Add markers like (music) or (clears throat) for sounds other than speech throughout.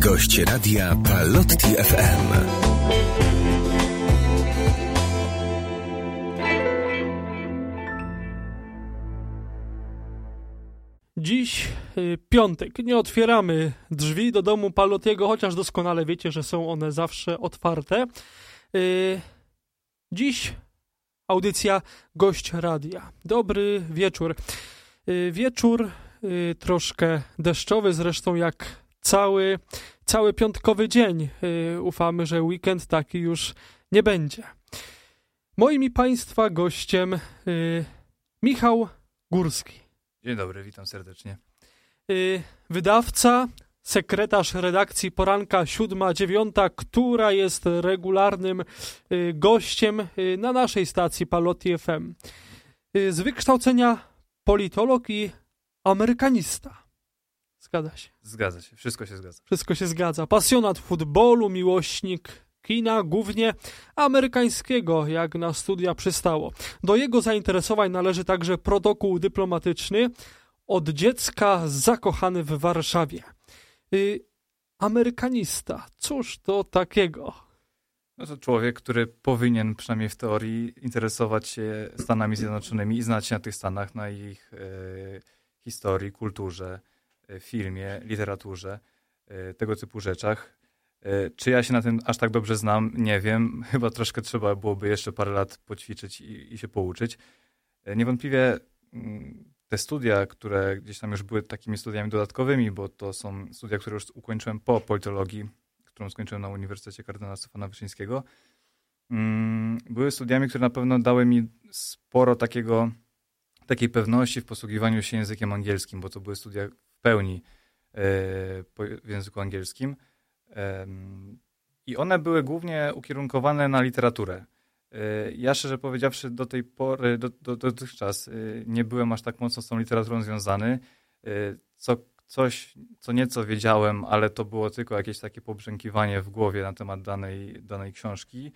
Gość radia Palotti FM. Dziś y, piątek. Nie otwieramy drzwi do domu Palotiego, chociaż doskonale wiecie, że są one zawsze otwarte. Y, dziś audycja Gość Radia. Dobry wieczór. Y, wieczór troszkę deszczowy, zresztą jak cały, cały piątkowy dzień. Y, ufamy, że weekend taki już nie będzie. Moim i Państwa gościem y, Michał Górski. Dzień dobry, witam serdecznie. Y, wydawca, sekretarz redakcji Poranka 7-9, która jest regularnym gościem na naszej stacji Palotti FM. Z wykształcenia politolog i amerykanista. Zgadza się. Zgadza się, wszystko się zgadza. Wszystko się zgadza. Pasjonat futbolu, miłośnik kina, głównie amerykańskiego, jak na studia przystało. Do jego zainteresowań należy także protokół dyplomatyczny od dziecka zakochany w Warszawie. Y, amerykanista, cóż to takiego? No to człowiek, który powinien przynajmniej w teorii interesować się Stanami Zjednoczonymi i znać się na tych Stanach, na ich e, historii, kulturze, filmie, literaturze, e, tego typu rzeczach. E, czy ja się na tym aż tak dobrze znam? Nie wiem. (laughs) Chyba troszkę trzeba byłoby jeszcze parę lat poćwiczyć i, i się pouczyć. E, niewątpliwie mm, te studia, które gdzieś tam już były takimi studiami dodatkowymi, bo to są studia, które już ukończyłem po politologii, którą skończyłem na Uniwersytecie Kardynała Stefana Wyszyńskiego, mm, były studiami, które na pewno dały mi sporo takiego, takiej pewności w posługiwaniu się językiem angielskim, bo to były studia pełni e, w języku angielskim. I one były głównie ukierunkowane na literaturę. E, Ja szczerze powiedziawszy do tej pory, do, do, dotychczas e, nie byłem aż tak mocno z tą literaturą związany. E, Co, coś, co nieco wiedziałem, ale to było tylko jakieś takie pobrzękiwanie w głowie na temat danej, danej książki.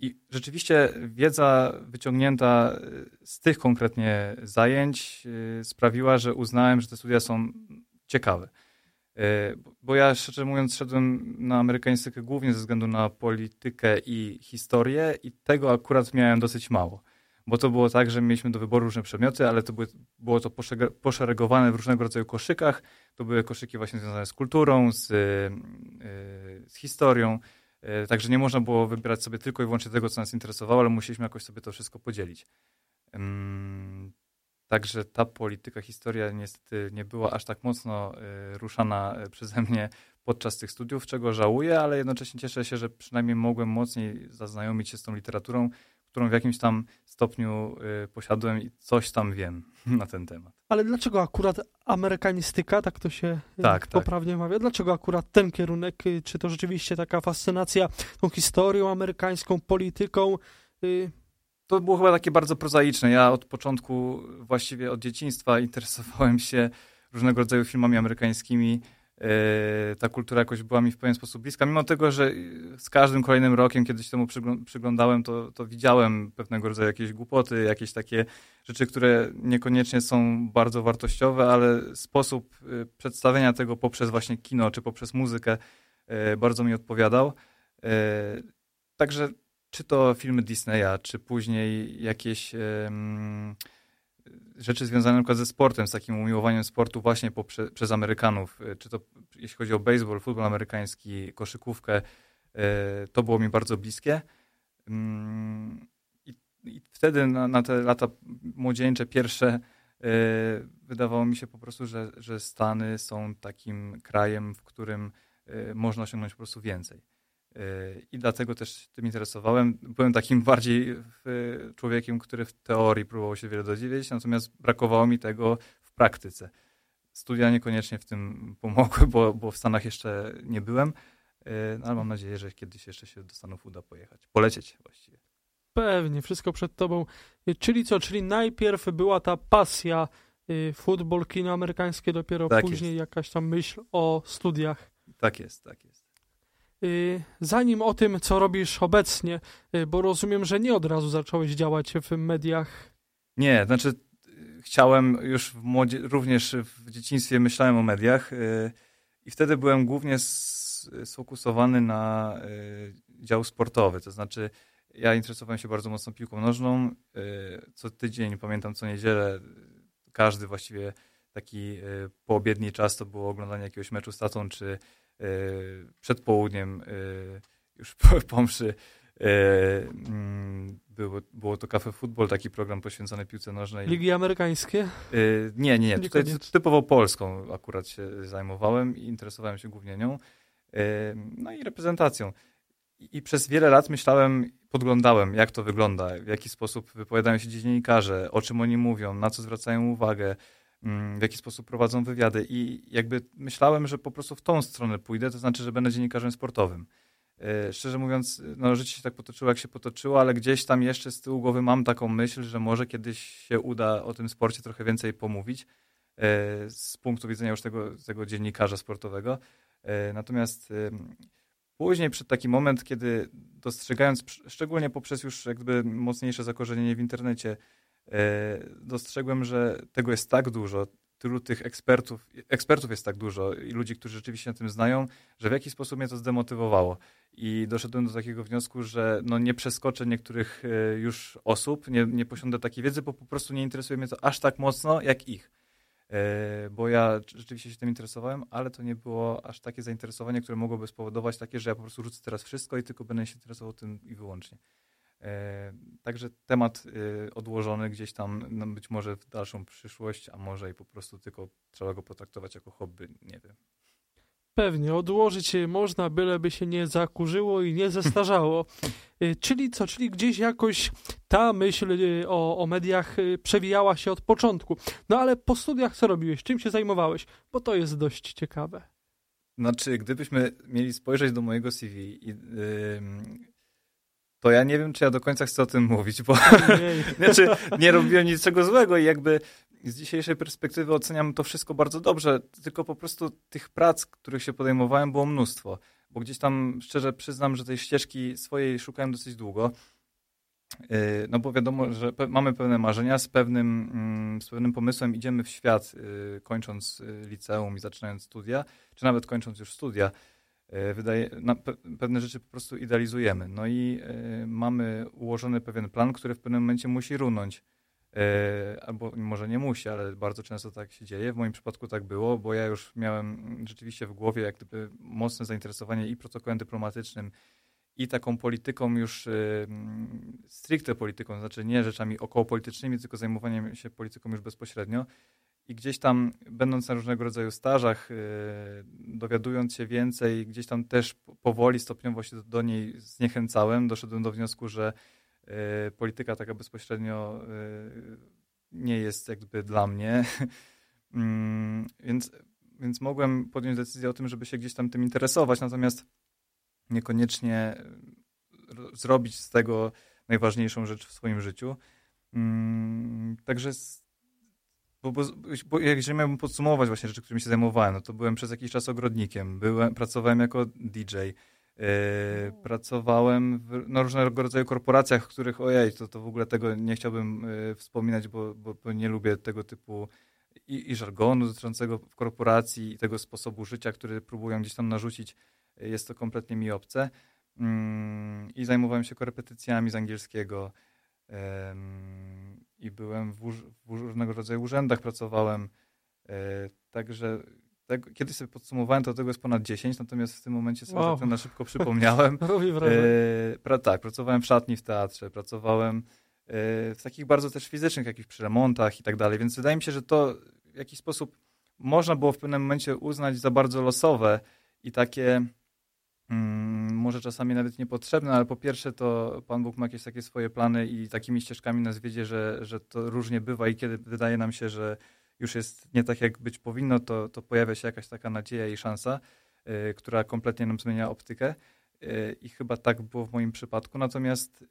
I rzeczywiście wiedza wyciągnięta e, z tych konkretnie zajęć e, sprawiła, że uznałem, że te studia są ciekawe. E, bo- ja szczerze mówiąc szedłem na amerykaństykę głównie ze względu na politykę i historię i tego akurat miałem dosyć mało. Bo to było tak, że mieliśmy do wyboru różne przedmioty, ale to były, było to poszeregowane w różnego rodzaju koszykach. To były koszyki właśnie związane z kulturą, z, z historią. E, Także nie można było wybierać sobie tylko i wyłącznie tego, co nas interesowało, ale musieliśmy jakoś sobie to wszystko podzielić. Także ta polityka, historia niestety nie była aż tak mocno e, ruszana e, przeze mnie podczas tych studiów, czego żałuję, ale jednocześnie cieszę się, że przynajmniej mogłem mocniej zaznajomić się z tą literaturą, którą w jakimś tam stopniu e, posiadłem i coś tam wiem (laughs) na ten temat. Ale dlaczego akurat amerykanistyka, tak to się y, Tak, tak. poprawnie mawia? Dlaczego akurat ten kierunek? Y, Czy to rzeczywiście taka fascynacja tą historią amerykańską, polityką? Y, To było chyba takie bardzo prozaiczne. Ja od początku, właściwie od dzieciństwa, interesowałem się różnego rodzaju filmami amerykańskimi. E, Ta kultura jakoś była mi w pewien sposób bliska, mimo tego, że z każdym kolejnym rokiem, kiedy się temu przyglą- przyglądałem, to, to widziałem pewnego rodzaju jakieś głupoty, jakieś takie rzeczy, które niekoniecznie są bardzo wartościowe, ale sposób e, przedstawienia tego poprzez właśnie kino czy poprzez muzykę e, bardzo mi odpowiadał. Także czy to filmy Disneya, czy później jakieś em, rzeczy związane przykład ze sportem, z takim umiłowaniem sportu właśnie poprze, przez Amerykanów, e, czy to jeśli chodzi o baseball, futbol amerykański, koszykówkę, e, to było mi bardzo bliskie. Mm, I, i wtedy na, na te lata młodzieńcze, pierwsze, e, wydawało mi się po prostu, że, że Stany są takim krajem, w którym można osiągnąć po prostu więcej. Yy, I dlatego też tym interesowałem. Byłem takim (laughs) bardziej w- człowiekiem, który w teorii próbował się wiele dowiedzieć, natomiast brakowało mi tego w praktyce. Studia niekoniecznie w tym (laughs) pomogły, bo, bo w Stanach jeszcze nie byłem, yy, no, ale mam nadzieję, że kiedyś jeszcze się do Stanów uda pojechać. Polecieć właściwie. Pewnie, wszystko przed tobą. Y, Czyli co? Czyli najpierw była ta pasja y, futbol, kino amerykańskie, dopiero Tak później jakaś tam myśl o studiach. Tak jest, tak jest. Y, Zanim o tym, co robisz obecnie, y, bo rozumiem, że nie od razu zacząłeś działać w mediach. Nie, znaczy chciałem już w młodzie, również w dzieciństwie myślałem o mediach y, i wtedy byłem głównie sfokusowany na dział sportowy, to znaczy ja interesowałem się bardzo mocno piłką nożną. Co tydzień, pamiętam co niedzielę, każdy właściwie taki poobiedni czas to było oglądanie jakiegoś meczu z tatą, czy przed południem już (laughs) po, po mszy mm, było, było to Cafe Football, taki program poświęcony piłce nożnej. Ligi amerykańskie? Nie, nie, nie. Tutaj typowo polską akurat się zajmowałem i interesowałem się głównie nią. No i reprezentacją. I, przez wiele lat myślałem, podglądałem, jak to wygląda, w jaki sposób wypowiadają się dziennikarze, o czym oni mówią, na co zwracają uwagę, w jaki sposób prowadzą wywiady. I jakby myślałem, że po prostu w tą stronę pójdę, to znaczy, że będę dziennikarzem sportowym. E, szczerze mówiąc, no, życie się tak potoczyło, jak się potoczyło, ale gdzieś tam jeszcze z tyłu głowy mam taką myśl, że może kiedyś się uda o tym sporcie trochę więcej pomówić e, z punktu widzenia już tego, tego dziennikarza sportowego. E, natomiast później przed taki moment, kiedy dostrzegając, szczególnie poprzez już jakby mocniejsze zakorzenienie w internecie, dostrzegłem, że tego jest tak dużo, tylu tych ekspertów, ekspertów jest tak dużo i ludzi, którzy rzeczywiście na tym znają, że w jakiś sposób mnie to zdemotywowało. I doszedłem do takiego wniosku, że no nie przeskoczę niektórych e, już osób, nie, nie posiądę takiej wiedzy, bo po prostu nie interesuje mnie to aż tak mocno jak ich. E, bo ja rzeczywiście się tym interesowałem, ale to nie było aż takie zainteresowanie, które mogłoby spowodować takie, że ja po prostu rzucę teraz wszystko i tylko będę się interesował tym i wyłącznie. E, także temat y, odłożony gdzieś tam, no być może w dalszą przyszłość, a może i po prostu tylko trzeba go potraktować jako hobby, nie wiem. Pewnie, odłożyć można, byleby się nie zakurzyło i nie zestarzało. (laughs) Y, czyli co, czyli gdzieś jakoś ta myśl y, o, o mediach przewijała się od początku. No ale po studiach co robiłeś? Czym się zajmowałeś? Bo to jest dość ciekawe. Znaczy, gdybyśmy mieli spojrzeć do mojego CV i yy, to ja nie wiem, czy ja do końca chcę o tym mówić, bo (laughs) znaczy, nie robiłem niczego złego i jakby z dzisiejszej perspektywy oceniam to wszystko bardzo dobrze, tylko po prostu tych prac, których się podejmowałem, było mnóstwo. Bo gdzieś tam szczerze przyznam, że tej ścieżki swojej szukałem dosyć długo. Yy, no bo wiadomo, że mamy pewne marzenia, z pewnym, mm, z pewnym pomysłem idziemy w świat, yy, kończąc yy, liceum i zaczynając studia, czy nawet kończąc już studia. E, wydaje, na, pewne rzeczy po prostu idealizujemy. No i y, mamy ułożony pewien plan, który w pewnym momencie musi runąć. Y, albo może nie musi, ale bardzo często tak się dzieje. W moim przypadku tak było, bo ja już miałem rzeczywiście w głowie jak gdyby mocne zainteresowanie i protokołem dyplomatycznym, i taką polityką już stricte polityką, znaczy nie rzeczami okołopolitycznymi, tylko zajmowaniem się polityką już bezpośrednio. I gdzieś tam, będąc na różnego rodzaju stażach, yy, dowiadując się więcej, gdzieś tam też powoli, stopniowo się do, niej zniechęcałem. Doszedłem do wniosku, że yy, polityka taka bezpośrednio yy, nie jest jakby dla mnie. (laughs) Mm, więc, więc mogłem podjąć decyzję o tym, żeby się gdzieś tam tym interesować, natomiast niekoniecznie zrobić z tego najważniejszą rzecz w swoim życiu. Mm, także bo, bo, bo jeżeli miałbym podsumować właśnie rzeczy, którymi się zajmowałem, no to byłem przez jakiś czas ogrodnikiem, byłem, pracowałem jako DJ, yy, pracowałem w no, różnego rodzaju korporacjach, w których ojej, to, to w ogóle tego nie chciałbym yy, wspominać, bo, bo, bo, nie lubię tego typu i, i żargonu dotyczącego korporacji i tego sposobu życia, który próbują gdzieś tam narzucić. Yy, jest to kompletnie mi obce. Mm, I zajmowałem się korepetycjami z angielskiego, i byłem w, w, różnego rodzaju urzędach, pracowałem. E, także tak, kiedyś sobie podsumowałem, to tego jest ponad 10, natomiast w tym momencie sobie wow. tak na szybko przypomniałem. (laughs) Robi wrażenie. E, pra, tak, pracowałem w szatni w teatrze, pracowałem e, w takich bardzo też fizycznych jakichś przy remontach i tak dalej, więc wydaje mi się, że to w jakiś sposób można było w pewnym momencie uznać za bardzo losowe i takie Mm, może czasami nawet niepotrzebne, ale po pierwsze to Pan Bóg ma jakieś takie swoje plany i takimi ścieżkami nas wiedzie, że, że to różnie bywa i kiedy wydaje nam się, że już jest nie tak, jak być powinno, to, to pojawia się jakaś taka nadzieja i szansa, y, która kompletnie nam zmienia optykę. Y, I chyba tak było w moim przypadku. Natomiast y,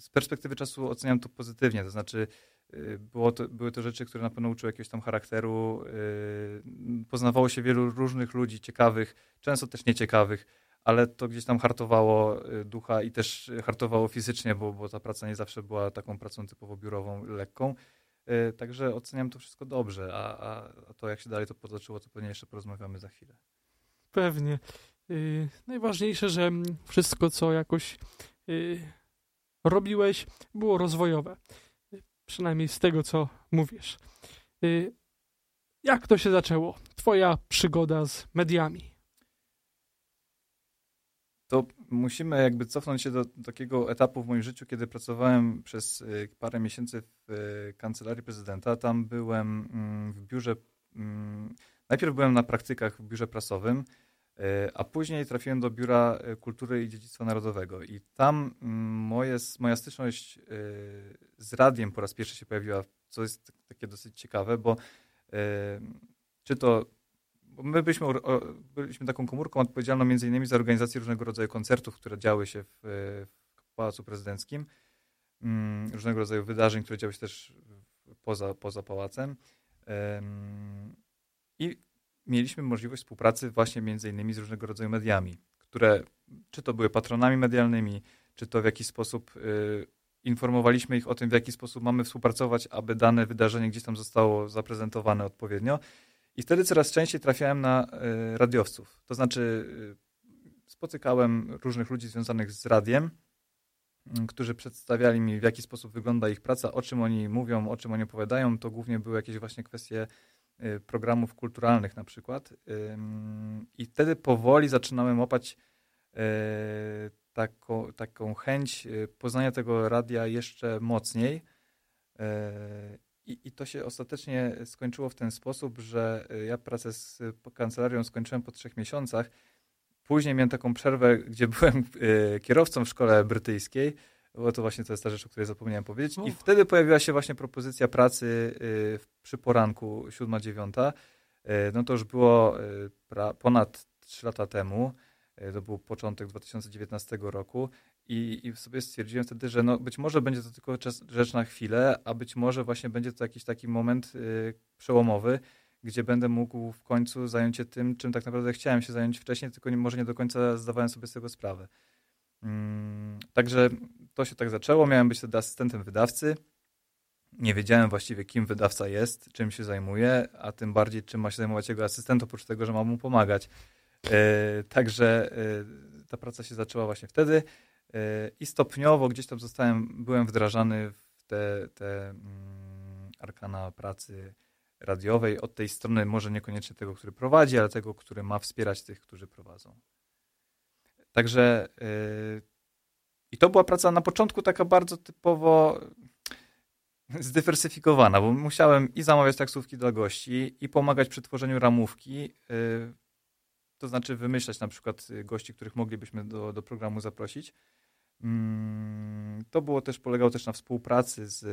z perspektywy czasu oceniam to pozytywnie. To znaczy, Y, było to, były to rzeczy, które na pewno uczyły jakiegoś tam charakteru. Y, poznawało się wielu różnych ludzi, ciekawych, często też nieciekawych, ale to gdzieś tam hartowało y, ducha i też hartowało fizycznie, bo, bo ta praca nie zawsze była taką pracą typowo biurową, lekką. Także oceniam to wszystko dobrze, a, a, a to jak się dalej to potoczyło, to pewnie jeszcze porozmawiamy za chwilę. Pewnie. Yy, najważniejsze, że wszystko, co jakoś yy, robiłeś, było rozwojowe. Przynajmniej z tego, co mówisz. Y, jak to się zaczęło? Twoja przygoda z mediami. To musimy jakby cofnąć się do takiego etapu w moim życiu, kiedy pracowałem przez y, parę miesięcy w y, kancelarii prezydenta. Tam byłem mm, w biurze. Mm, najpierw byłem na praktykach w biurze prasowym, a później trafiłem do Biura Kultury i Dziedzictwa Narodowego. I tam mm, moje, moja styczność z radiem po raz pierwszy się pojawiła, co jest takie dosyć ciekawe, bo czy to my byliśmy, byliśmy taką komórką odpowiedzialną między innymi za organizację różnego rodzaju koncertów, które działy się w, w Pałacu Prezydenckim, mm, różnego rodzaju wydarzeń, które działy się też poza, poza pałacem. I mieliśmy możliwość współpracy właśnie między innymi z różnego rodzaju mediami, które czy to były patronami medialnymi, czy to w jakiś sposób y, informowaliśmy ich o tym, w jaki sposób mamy współpracować, aby dane wydarzenie gdzieś tam zostało zaprezentowane odpowiednio. I wtedy coraz częściej trafiałem na y, radiowców. To znaczy, y, spotykałem różnych ludzi związanych z radiem, y, którzy przedstawiali mi, w jaki sposób wygląda ich praca, o czym oni mówią, o czym oni opowiadają. To głównie były jakieś właśnie kwestie programów kulturalnych na przykład. I wtedy powoli zaczynałem łapać taką, taką chęć y, poznania tego radia jeszcze mocniej. I, I, to się ostatecznie skończyło w ten sposób, że y, ja pracę z kancelarią skończyłem po trzech miesiącach. Później miałem taką przerwę, gdzie byłem y, kierowcą w szkole brytyjskiej, bo to właśnie to jest ta rzecz, o której zapomniałem powiedzieć. I wtedy pojawiła się właśnie propozycja pracy przy poranku 7-9. E, no to już było ponad 3 lata temu. To był początek 2019 roku i, i sobie stwierdziłem wtedy, że no być może będzie to tylko czas, rzecz na chwilę, a być może właśnie będzie to jakiś taki moment y, przełomowy, gdzie będę mógł w końcu zająć się tym, czym tak naprawdę chciałem się zająć wcześniej, tylko nie, może nie do końca zdawałem sobie z tego sprawę. Mm, także to się tak zaczęło. Miałem być wtedy asystentem wydawcy. Nie wiedziałem właściwie, kim wydawca jest, czym się zajmuje, a tym bardziej, czym ma się zajmować jego asystent, oprócz tego, że ma mu pomagać. E, także e, ta praca się zaczęła właśnie wtedy e, i stopniowo gdzieś tam zostałem, byłem wdrażany w te, te mm, arkana pracy radiowej od tej strony, może niekoniecznie tego, który prowadzi, ale tego, który ma wspierać tych, którzy prowadzą. Także i to była praca na początku taka bardzo typowo zdywersyfikowana, bo musiałem i zamawiać taksówki dla gości, i pomagać przy tworzeniu ramówki. To znaczy wymyślać na przykład y, gości, których moglibyśmy do, do programu zaprosić. Mm, to było też, polegało też na współpracy z,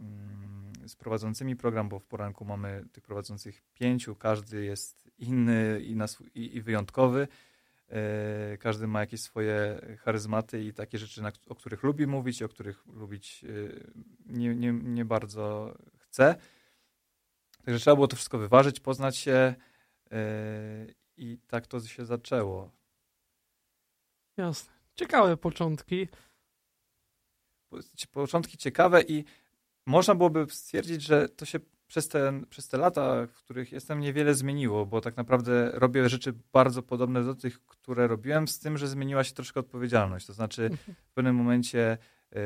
mm, z prowadzącymi program, bo w poranku mamy tych prowadzących pięciu, każdy jest inny i, i, i wyjątkowy. E, każdy ma jakieś swoje charyzmaty i takie rzeczy, o których lubi mówić, o których lubić y, nie, nie, nie bardzo chce. Także trzeba było to wszystko wyważyć, poznać się e, i tak to się zaczęło. Jasne. Ciekawe początki. Początki ciekawe i można byłoby stwierdzić, że to się przez te, przez te lata, w których jestem, niewiele zmieniło, bo tak naprawdę robię rzeczy bardzo podobne do tych, które robiłem, z tym, że zmieniła się troszkę odpowiedzialność. To znaczy w pewnym momencie y,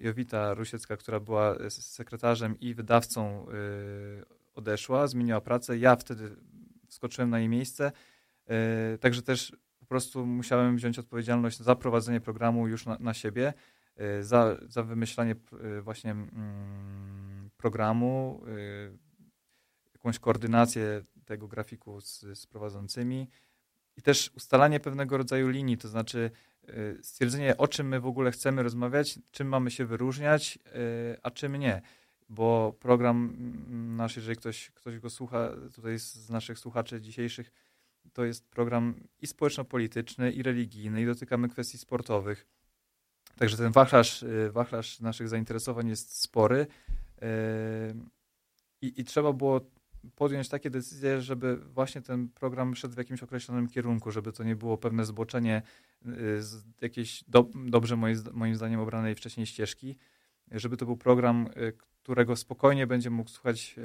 Jowita Rusiecka, która była sekretarzem i wydawcą, y, odeszła, zmieniła pracę. Ja wtedy wskoczyłem na jej miejsce. E, także też po prostu musiałem wziąć odpowiedzialność za prowadzenie programu już na, na siebie, za, za wymyślanie właśnie mm, programu, jakąś koordynację tego grafiku z, z prowadzącymi i też ustalanie pewnego rodzaju linii, to znaczy stwierdzenie, o czym my w ogóle chcemy rozmawiać, czym mamy się wyróżniać, a czym nie bo program mm, nasz, jeżeli ktoś, ktoś go słucha, tutaj z naszych słuchaczy dzisiejszych, to jest program i społeczno-polityczny, i religijny, i dotykamy kwestii sportowych. Także ten wachlarz, y, wachlarz naszych zainteresowań jest spory y, i, i trzeba było podjąć takie decyzje, żeby właśnie ten program szedł w jakimś określonym kierunku, żeby to nie było pewne zboczenie y, z jakiejś do, dobrze moim, moim zdaniem obranej wcześniej ścieżki, żeby to był program, którego spokojnie będzie mógł słuchać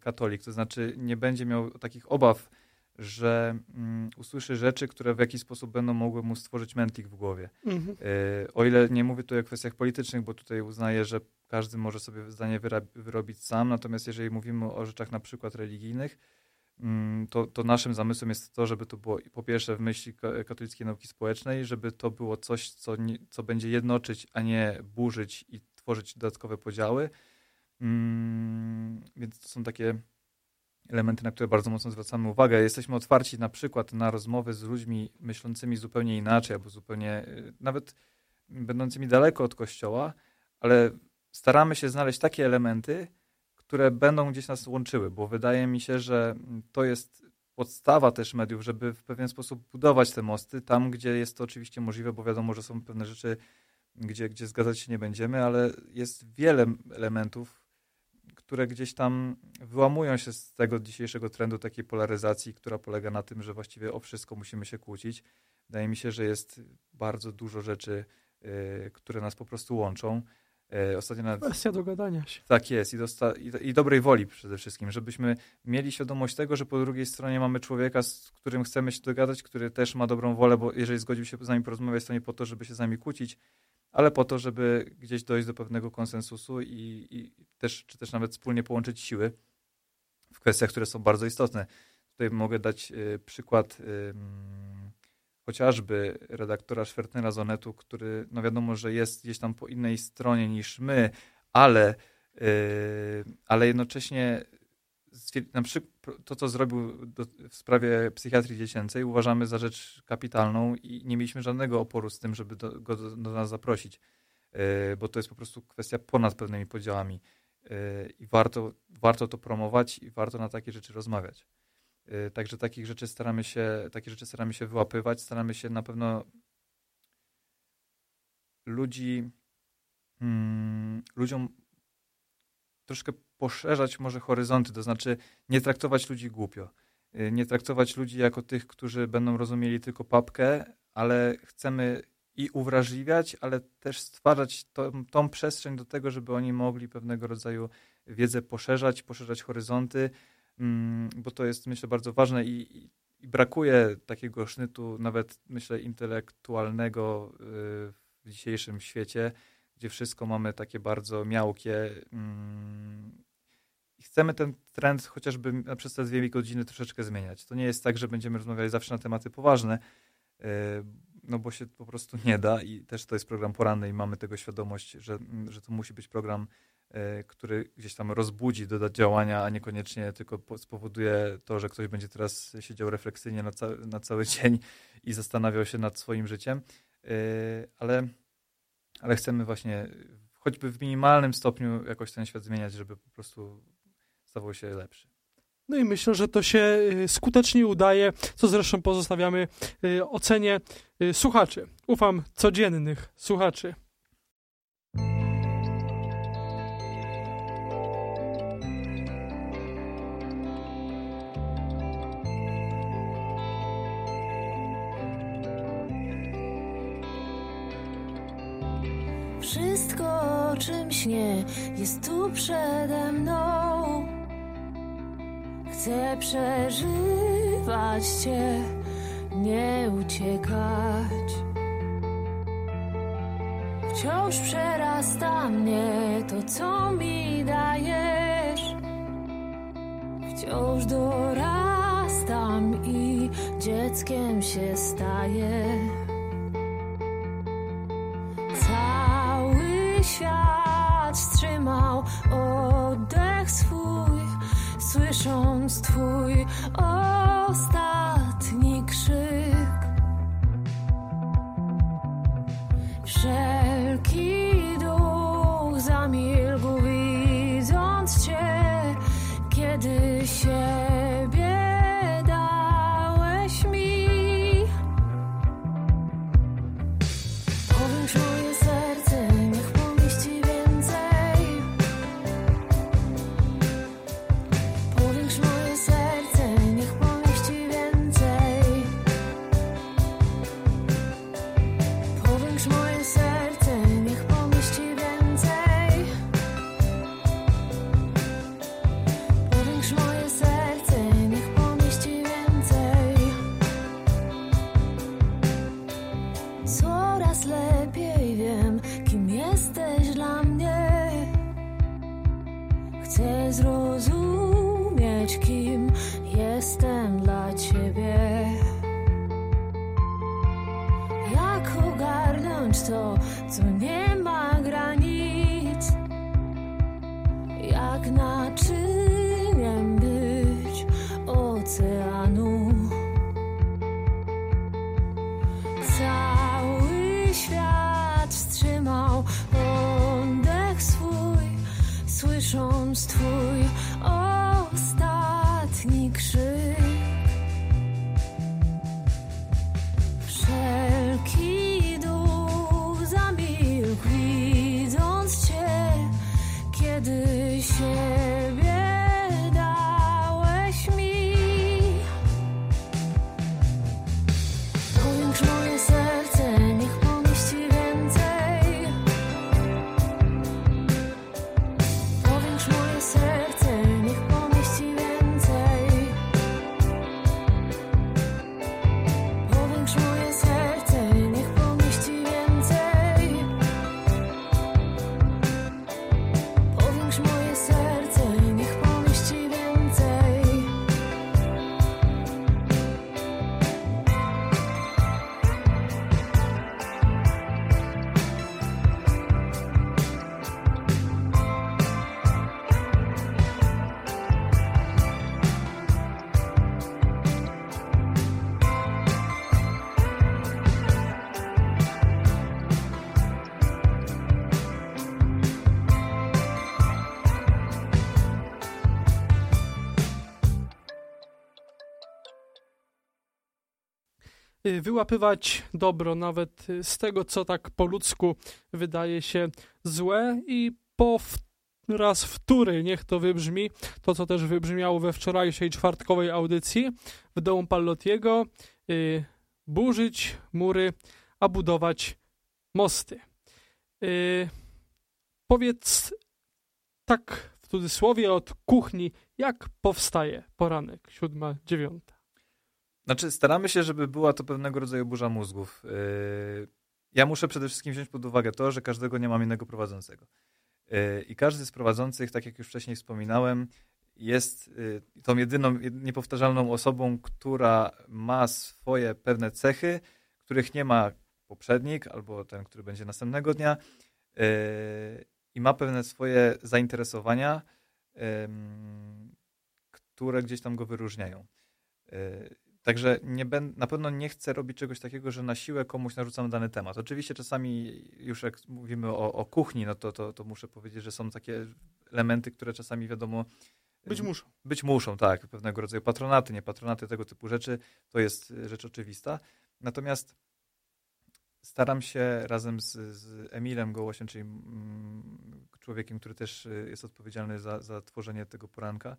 katolik, to znaczy nie będzie miał takich obaw że mm, usłyszy rzeczy, które w jakiś sposób będą mogły mu stworzyć mętlik w głowie. Mhm. Y, o ile nie mówię tu o kwestiach politycznych, bo tutaj uznaję, że każdy może sobie zdanie wyrobić sam, natomiast jeżeli mówimy o rzeczach na przykład religijnych, mm, to, to naszym zamysłem jest to, żeby to było po pierwsze w myśli katolickiej nauki społecznej, żeby to było coś, co, nie, co będzie jednoczyć, a nie burzyć i tworzyć dodatkowe podziały. Mm, więc to są takie elementy, na które bardzo mocno zwracamy uwagę. Jesteśmy otwarci na przykład na rozmowy z ludźmi myślącymi zupełnie inaczej, albo zupełnie y, nawet będącymi daleko od kościoła, ale staramy się znaleźć takie elementy, które będą gdzieś nas łączyły, bo wydaje mi się, że to jest podstawa też mediów, żeby w pewien sposób budować te mosty tam, gdzie jest to oczywiście możliwe, bo wiadomo, że są pewne rzeczy, gdzie, gdzie zgadzać się nie będziemy, ale jest wiele elementów, które gdzieś tam wyłamują się z tego dzisiejszego trendu takiej polaryzacji, która polega na tym, że właściwie o wszystko musimy się kłócić. Wydaje mi się, że jest bardzo dużo rzeczy, y, które nas po prostu łączą. Y, ostatnio nawet... Kwestia dogadania się. Tak jest I, dosta... I, dobrej woli przede wszystkim, żebyśmy mieli świadomość tego, że po drugiej stronie mamy człowieka, z którym chcemy się dogadać, który też ma dobrą wolę, bo jeżeli zgodził się z nami porozmawiać, to nie po to, żeby się z nami kłócić, ale po to, żeby gdzieś dojść do pewnego konsensusu i, i też, czy też nawet wspólnie połączyć siły w kwestiach, które są bardzo istotne. Tutaj mogę dać y, przykład y, chociażby redaktora Szwertnera z Onetu, który no wiadomo, że jest gdzieś tam po innej stronie niż my, ale, y, ale jednocześnie na przykład to, co zrobił do, w sprawie psychiatrii dziecięcej, uważamy za rzecz kapitalną i nie mieliśmy żadnego oporu z tym, żeby do, go do, do nas zaprosić, yy, bo to jest po prostu kwestia ponad pewnymi podziałami yy, i warto, warto to promować i warto na takie rzeczy rozmawiać. Yy, także takich rzeczy staramy się, takie rzeczy staramy się wyłapywać, staramy się na pewno ludzi, hmm, ludziom troszkę poszerzać może horyzonty, to znaczy nie traktować ludzi głupio. Y, nie traktować ludzi jako tych, którzy będą rozumieli tylko papkę, ale chcemy i uwrażliwiać, ale też stwarzać to, tą przestrzeń do tego, żeby oni mogli pewnego rodzaju wiedzę poszerzać, poszerzać horyzonty, mm, bo to jest myślę bardzo ważne i, i brakuje takiego sznytu nawet myślę intelektualnego y, w dzisiejszym świecie, gdzie wszystko mamy takie bardzo miałkie. Mm, I chcemy ten trend chociażby przez te dwie godziny troszeczkę zmieniać. To nie jest tak, że będziemy rozmawiali zawsze na tematy poważne, e, no bo się po prostu nie da i też to jest program poranny i mamy tego świadomość, że, mm, że to musi być program, e, który gdzieś tam rozbudzi, doda działania, a niekoniecznie tylko spowoduje to, że ktoś będzie teraz siedział refleksyjnie na, ca na cały (laughs) dzień i zastanawiał się nad swoim życiem. E, ale ale chcemy właśnie choćby w minimalnym stopniu jakoś ten świat zmieniać, żeby po prostu stawał się lepszy. No i myślę, że to się y, skutecznie udaje, co zresztą pozostawiamy y, ocenie y, słuchaczy. Ufam codziennych słuchaczy. O czym śnię, jest tu przede mną. Chcę przeżywać Cię, nie uciekać. Wciąż przerasta mnie to, co mi dajesz. Wciąż dorastam i dzieckiem się staję. Słysząc Twój ostatni que wyłapywać dobro nawet y, z tego, co tak po ludzku wydaje się złe i po raz wtóry niech to wybrzmi, to co też wybrzmiało we wczorajszej czwartkowej audycji w domu Pallotiego, y, burzyć mury, a budować mosty. Y, powiedz tak w cudzysłowie od kuchni, jak powstaje poranek, siódma, dziewiąta. Znaczy, staramy się, żeby była to pewnego rodzaju burza mózgów. Yy, Ja muszę przede wszystkim wziąć pod uwagę to, że każdego nie mam innego prowadzącego. Yy, I każdy z prowadzących, tak jak już wcześniej wspominałem, jest yy, tą jedyną, jed- niepowtarzalną osobą, która ma swoje pewne cechy, których nie ma poprzednik albo ten, który będzie następnego dnia i ma pewne swoje zainteresowania, które gdzieś tam go wyróżniają. Yy, Także nie ben, na pewno nie chcę robić czegoś takiego, że na siłę komuś narzucam dany temat. Oczywiście czasami już jak mówimy o, o kuchni, no to, to, to muszę powiedzieć, że są takie elementy, które czasami wiadomo Być muszą. być muszą, tak, pewnego rodzaju patronaty, nie patronaty, tego typu rzeczy, to jest rzecz oczywista. Natomiast staram się razem z, z Emilem Gołosiem, czyli mm, człowiekiem, który też y, jest odpowiedzialny za, za tworzenie tego poranka, y,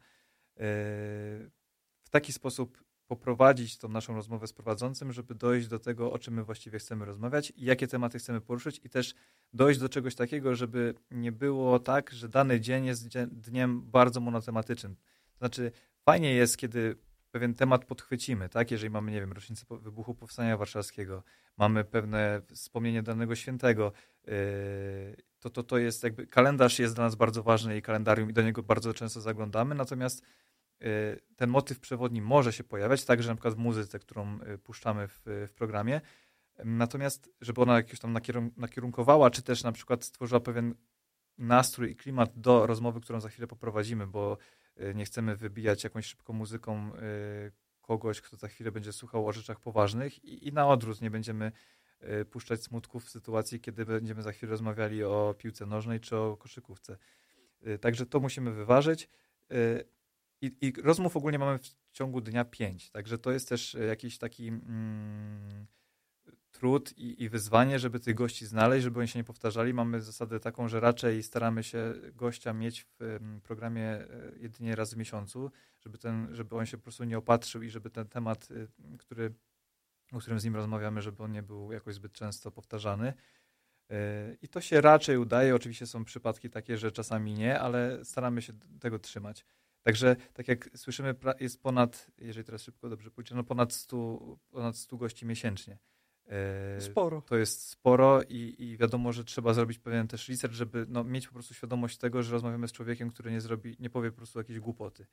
w taki sposób poprowadzić tą naszą rozmowę z prowadzącym, żeby dojść do tego, o czym my właściwie chcemy rozmawiać i jakie tematy chcemy poruszyć i też dojść do czegoś takiego, żeby nie było tak, że dany dzień jest dniem bardzo monotematycznym. To znaczy, fajnie jest, kiedy pewien temat podchwycimy, tak? Jeżeli mamy, nie wiem, rocznicę wybuchu Powstania Warszawskiego, mamy pewne wspomnienie danego świętego, yy, to, to, to jest jakby, kalendarz jest dla nas bardzo ważny i kalendarium i do niego bardzo często zaglądamy, natomiast ten motyw przewodni może się pojawiać, także na przykład w muzyce, którą yy, puszczamy w, w programie, natomiast żeby ona jakoś tam nakierun- nakierunkowała, czy też na przykład stworzyła pewien nastrój i klimat do rozmowy, którą za chwilę poprowadzimy, bo y, nie chcemy wybijać jakąś szybką muzyką y, kogoś, kto za chwilę będzie słuchał o rzeczach poważnych i, i na odwrót nie będziemy y, puszczać smutków w sytuacji, kiedy będziemy za chwilę rozmawiali o piłce nożnej czy o koszykówce. Y, Także to musimy wyważyć. I, I rozmów ogólnie mamy w ciągu dnia pięć, także to jest też y, jakiś taki mm, trud i, i wyzwanie, żeby tych gości znaleźć, żeby oni się nie powtarzali. Mamy zasadę taką, że raczej staramy się gościa mieć w programie e, jedynie raz w miesiącu, żeby, ten, żeby on się po prostu nie opatrzył i żeby ten temat, y, który, o którym z nim rozmawiamy, żeby on nie był jakoś zbyt często powtarzany. E, I to się raczej udaje. Oczywiście są przypadki takie, że czasami nie, ale staramy się tego trzymać. Także, tak jak słyszymy, jest ponad, jeżeli teraz szybko dobrze pójdzie, no ponad 100, ponad 100 gości miesięcznie. E, Sporo. to jest sporo i, i wiadomo, że trzeba zrobić pewien też research, żeby no, mieć po prostu świadomość tego, że rozmawiamy z człowiekiem, który nie zrobi, nie powie po prostu jakiejś głupoty.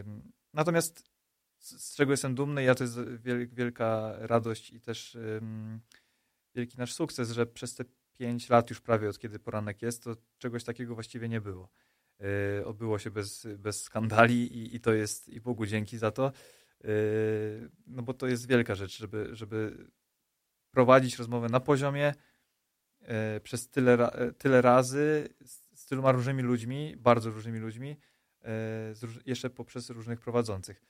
Ym, natomiast z, z, czego jestem dumny, ja to jest wiel, wielka radość i też wielki nasz sukces, że przez te pięć lat już prawie od kiedy poranek jest, to czegoś takiego właściwie nie było. Yy, odbyło się bez, bez skandali i, i to jest, i Bogu dzięki za to, yy, no bo to jest wielka rzecz, żeby, żeby prowadzić rozmowę na poziomie yy, przez tyle, tyle razy z, tyloma różnymi ludźmi, bardzo różnymi ludźmi, jeszcze poprzez różnych prowadzących.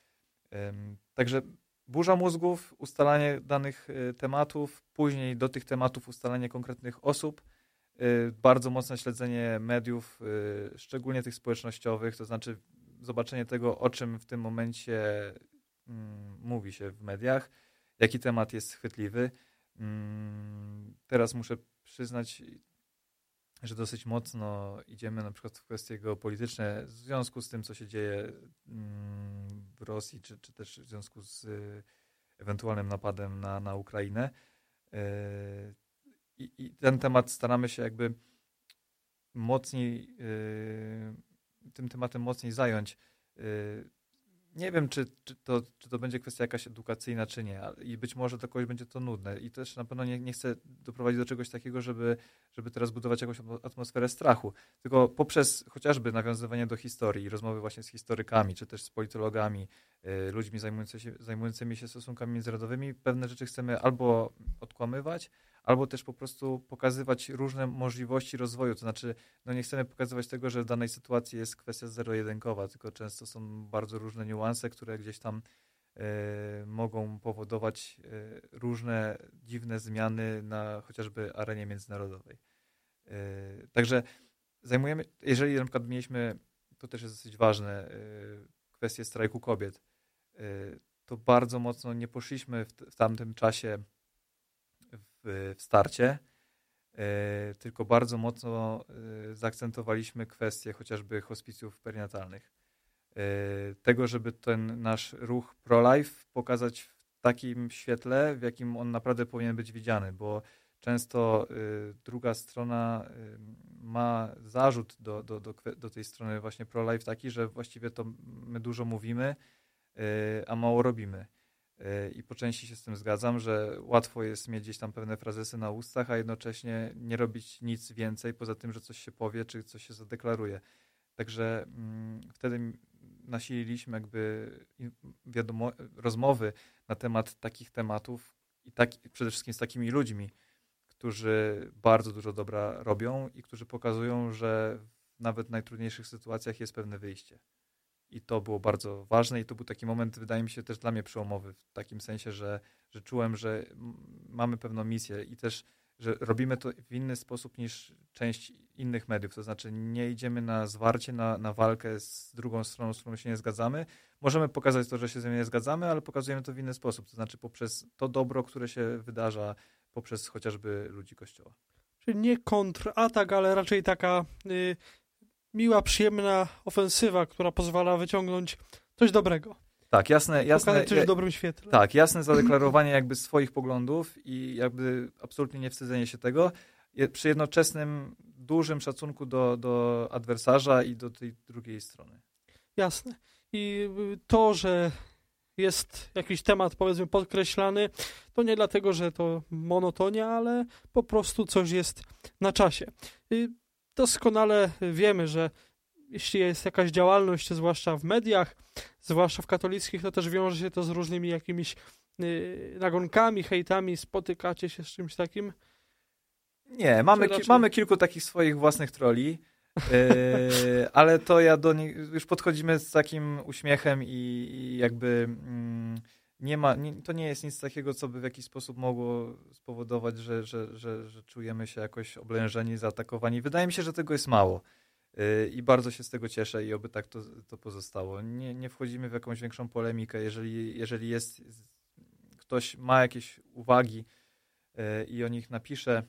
Także burza mózgów, ustalanie danych tematów, później do tych tematów ustalanie konkretnych osób, bardzo mocne śledzenie mediów, y, szczególnie tych społecznościowych, to znaczy zobaczenie tego, o czym w tym momencie mm, mówi się w mediach, jaki temat jest chwytliwy. Mm, teraz muszę przyznać, że dosyć mocno idziemy na przykład w kwestie geopolityczne w związku z tym, co się dzieje mm, w Rosji, czy, czy też w związku z y, ewentualnym napadem na, na Ukrainę i, i ten temat staramy się jakby mocniej, yy, tym tematem mocniej zająć. Yy, nie wiem, czy, czy, to, czy to będzie kwestia jakaś edukacyjna, czy nie. I być może dla kogoś będzie to nudne. I też na pewno nie, nie chcę doprowadzić do czegoś takiego, żeby, żeby teraz budować jakąś atmosferę strachu. Tylko poprzez chociażby nawiązywanie do historii, rozmowy właśnie z historykami, czy też z politologami, y, ludźmi zajmujący się, zajmującymi się stosunkami międzynarodowymi, pewne rzeczy chcemy albo odkłamywać, albo też po prostu pokazywać różne możliwości rozwoju. To znaczy, no nie chcemy pokazywać tego, że w danej sytuacji jest kwestia zero-jedynkowa, tylko często są bardzo różne niuanse, które gdzieś tam y, mogą powodować y, różne dziwne zmiany na chociażby arenie międzynarodowej. Y, także zajmujemy, jeżeli na przykład mieliśmy, to też jest dosyć ważne, kwestię strajku kobiet, to bardzo mocno nie poszliśmy w, w tamtym czasie w, starcie, e, tylko bardzo mocno e, zaakcentowaliśmy kwestię chociażby hospicjów perinatalnych. E, tego, żeby ten nasz ruch pro-life pokazać w takim świetle, w jakim on naprawdę powinien być widziany, bo często druga strona ma zarzut do, do, do, do tej strony właśnie pro-life taki, że właściwie to my dużo mówimy, a mało robimy. I po części się z tym zgadzam, że łatwo jest mieć gdzieś tam pewne frazesy na ustach, a jednocześnie nie robić nic więcej poza tym, że coś się powie, czy coś się zadeklaruje. Także mm, wtedy nasililiśmy jakby wiadomo, rozmowy na temat takich tematów i tak, przede wszystkim z takimi ludźmi, którzy bardzo dużo dobra robią i którzy pokazują, że nawet w najtrudniejszych sytuacjach jest pewne wyjście. I to było bardzo ważne i to był taki moment, wydaje mi się, też dla mnie przełomowy, w takim sensie, że, że czułem, że mamy pewną misję i też, że robimy to w inny sposób niż część innych mediów. To znaczy nie idziemy na zwarcie, na, na walkę z drugą stroną, z którą się nie zgadzamy. Możemy pokazać to, że się z nią nie zgadzamy, ale pokazujemy to w inny sposób. To znaczy poprzez to dobro, które się wydarza poprzez chociażby ludzi Kościoła. Czyli nie kontratak, ale raczej taka... Y, miła, przyjemna ofensywa, która pozwala wyciągnąć coś dobrego. Tak, jasne, jasne. Coś w dobrym świetle. Tak, jasne zadeklarowanie jakby swoich poglądów i jakby absolutnie nie wstydzenie się tego, przy jednoczesnym dużym szacunku do, do adwersarza i do tej drugiej strony. Jasne. I to, że jest jakiś temat, powiedzmy, podkreślany, to nie dlatego, że to monotonia, ale po prostu coś jest na czasie doskonale wiemy, że jeśli jest jakaś działalność, zwłaszcza w mediach, zwłaszcza w katolickich, to też wiąże się to z różnymi jakimiś y, nagonkami, hejtami. Spotykacie się z czymś takim? Nie, mamy, raczej... mamy kilku takich swoich własnych troli, yy, (laughs) ale to ja do nich już podchodzimy z takim uśmiechem i, i jakby. Mm, nie ma, nie, to nie jest nic takiego, co by w jakiś sposób mogło spowodować, że, że, że, że czujemy się jakoś oblężeni, zaatakowani. Wydaje mi się, że tego jest mało. Yy, I bardzo się z tego cieszę i oby tak to, to pozostało. Nie, nie wchodzimy w jakąś większą polemikę. Jeżeli, jeżeli jest, ktoś ma jakieś uwagi yy, i o nich napisze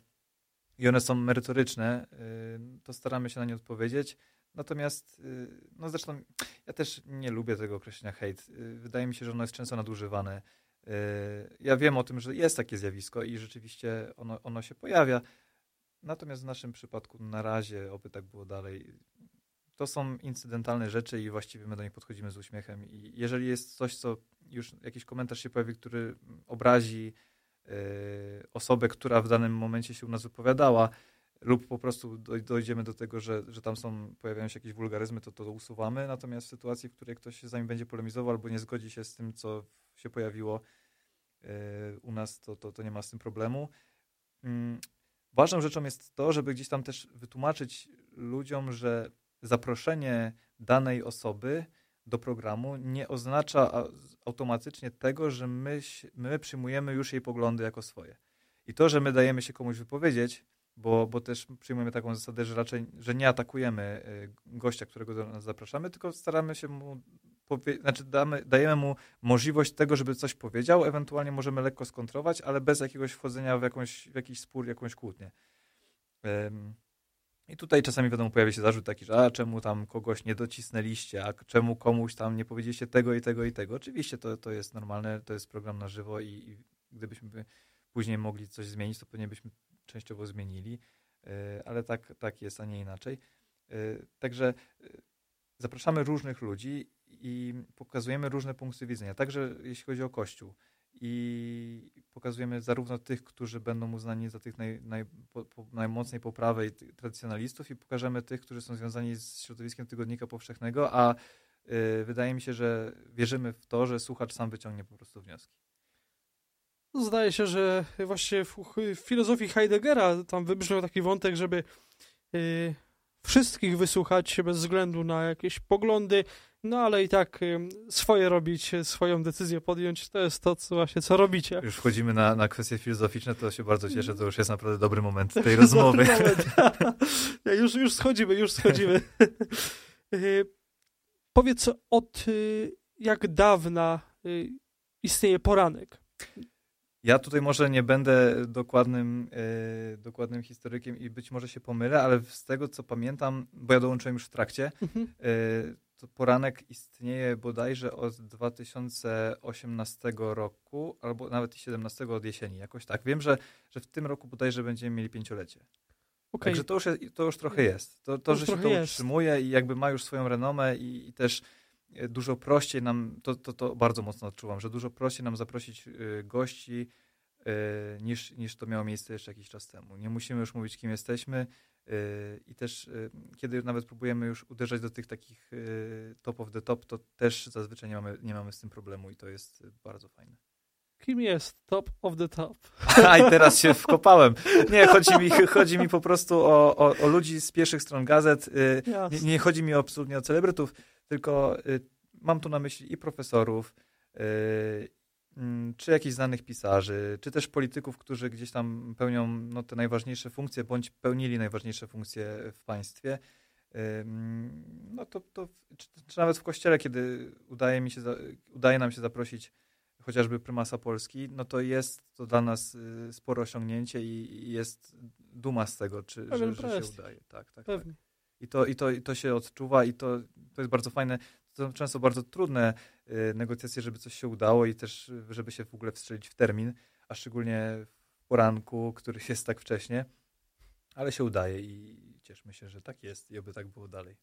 i one są merytoryczne, yy, to staramy się na nie odpowiedzieć. Natomiast, y, no zresztą ja też nie lubię tego określenia hejt. Y, wydaje mi się, że ono jest często nadużywane. Y, ja wiem o tym, że jest takie zjawisko i rzeczywiście ono, ono się pojawia. Natomiast w naszym przypadku na razie, oby tak było dalej, to są incydentalne rzeczy i właściwie my do nich podchodzimy z uśmiechem. I jeżeli jest coś, co już jakiś komentarz się pojawi, który obrazi y, osobę, która w danym momencie się u nas wypowiadała, lub po prostu dojdziemy do tego, że, że tam są, pojawiają się jakieś wulgaryzmy, to to usuwamy. Natomiast w sytuacji, w której ktoś się z nami będzie polemizował albo nie zgodzi się z tym, co się pojawiło yy, u nas, to, to, to nie ma z tym problemu. Yy, ważną rzeczą jest to, żeby gdzieś tam też wytłumaczyć ludziom, że zaproszenie danej osoby do programu nie oznacza automatycznie tego, że my, my przyjmujemy już jej poglądy jako swoje. I to, że my dajemy się komuś wypowiedzieć, bo, bo też przyjmujemy taką zasadę, że raczej że nie atakujemy y, gościa, którego do nas zapraszamy, tylko staramy się mu znaczy damy, dajemy mu możliwość tego, żeby coś powiedział, ewentualnie możemy lekko skontrować, ale bez jakiegoś wchodzenia w, jakąś, w jakiś spór, jakąś kłótnię. Um, I tutaj czasami wiadomo, pojawia się zarzut taki, że a czemu tam kogoś nie docisnęliście, a czemu komuś tam nie powiedzieliście tego i tego i tego. Oczywiście to, to jest normalne, to jest program na żywo i, i gdybyśmy później mogli coś zmienić, to pewnie byśmy częściowo zmienili, e, ale tak, tak jest, a nie inaczej. E, także e, zapraszamy różnych ludzi i pokazujemy różne punkty widzenia, także jeśli chodzi o Kościół. I pokazujemy zarówno tych, którzy będą uznani za tych naj, naj, po, najmocniej po prawej tradycjonalistów i pokażemy tych, którzy są związani z środowiskiem Tygodnika Powszechnego, a y, wydaje mi się, że wierzymy w to, że słuchacz sam wyciągnie po prostu wnioski. Zdaje się, że właśnie w, filozofii Heideggera tam wybrzmiał taki wątek, żeby y, wszystkich wysłuchać bez względu na jakieś poglądy, no ale i tak y, swoje robić, swoją decyzję podjąć, to jest to, co właśnie co robicie. Już wchodzimy na, na kwestie filozoficzne, to się bardzo cieszę, to już jest naprawdę dobry moment (laughs) tej rozmowy. ja, (laughs) już, już schodzimy, już schodzimy. (laughs) y, powiedz, od y, jak dawna y, istnieje poranek? Ja tutaj może nie będę dokładnym, yy, dokładnym historykiem i być może się pomylę, ale z tego co pamiętam, bo ja dołączyłem już w trakcie, mhm. yy, to poranek istnieje bodajże od 2018 roku, albo nawet 2017 od jesieni, jakoś tak. Wiem, że, że w tym roku bodajże będziemy mieli pięciolecie. Okay. Także to już, jest, to już trochę jest. To, to, to że się to jest. utrzymuje i jakby ma już swoją renomę i, i też dużo prościej nam, to, to, to bardzo mocno odczuwam, że dużo prościej nam zaprosić e, gości e, niż, niż to miało miejsce jeszcze jakiś czas temu. Nie musimy już mówić, kim jesteśmy i też kiedy nawet próbujemy już uderzać do tych takich top of the top, to też zazwyczaj nie mamy, nie mamy z tym problemu i to jest bardzo fajne. Kim jest top of the top? (laughs) A i teraz się wkopałem. Nie, chodzi mi, chodzi mi po prostu o, o, o ludzi z pierwszych stron gazet. Nie, nie, chodzi mi absolutnie o celebrytów tylko y, mam tu na myśli i profesorów, y, mm, czy jakichś znanych pisarzy, czy też polityków, którzy gdzieś tam pełnią no, te najważniejsze funkcje, bądź pełnili najważniejsze funkcje w państwie. Y, mm, no to, to czy, czy, nawet w kościele, kiedy udaje, mi się, udaje nam się zaprosić chociażby prymasa Polski, no to jest to dla nas spore osiągnięcie i, jest duma z tego, czy, że, że, się udaje. Tak, tak, tak. I to, i, to, I to się odczuwa i to, to jest bardzo fajne. To są często bardzo trudne y, negocjacje, żeby coś się udało i też, żeby się w ogóle wstrzelić w termin, a szczególnie w poranku, który jest tak wcześnie, ale się udaje i cieszmy się, że tak jest i oby tak było dalej.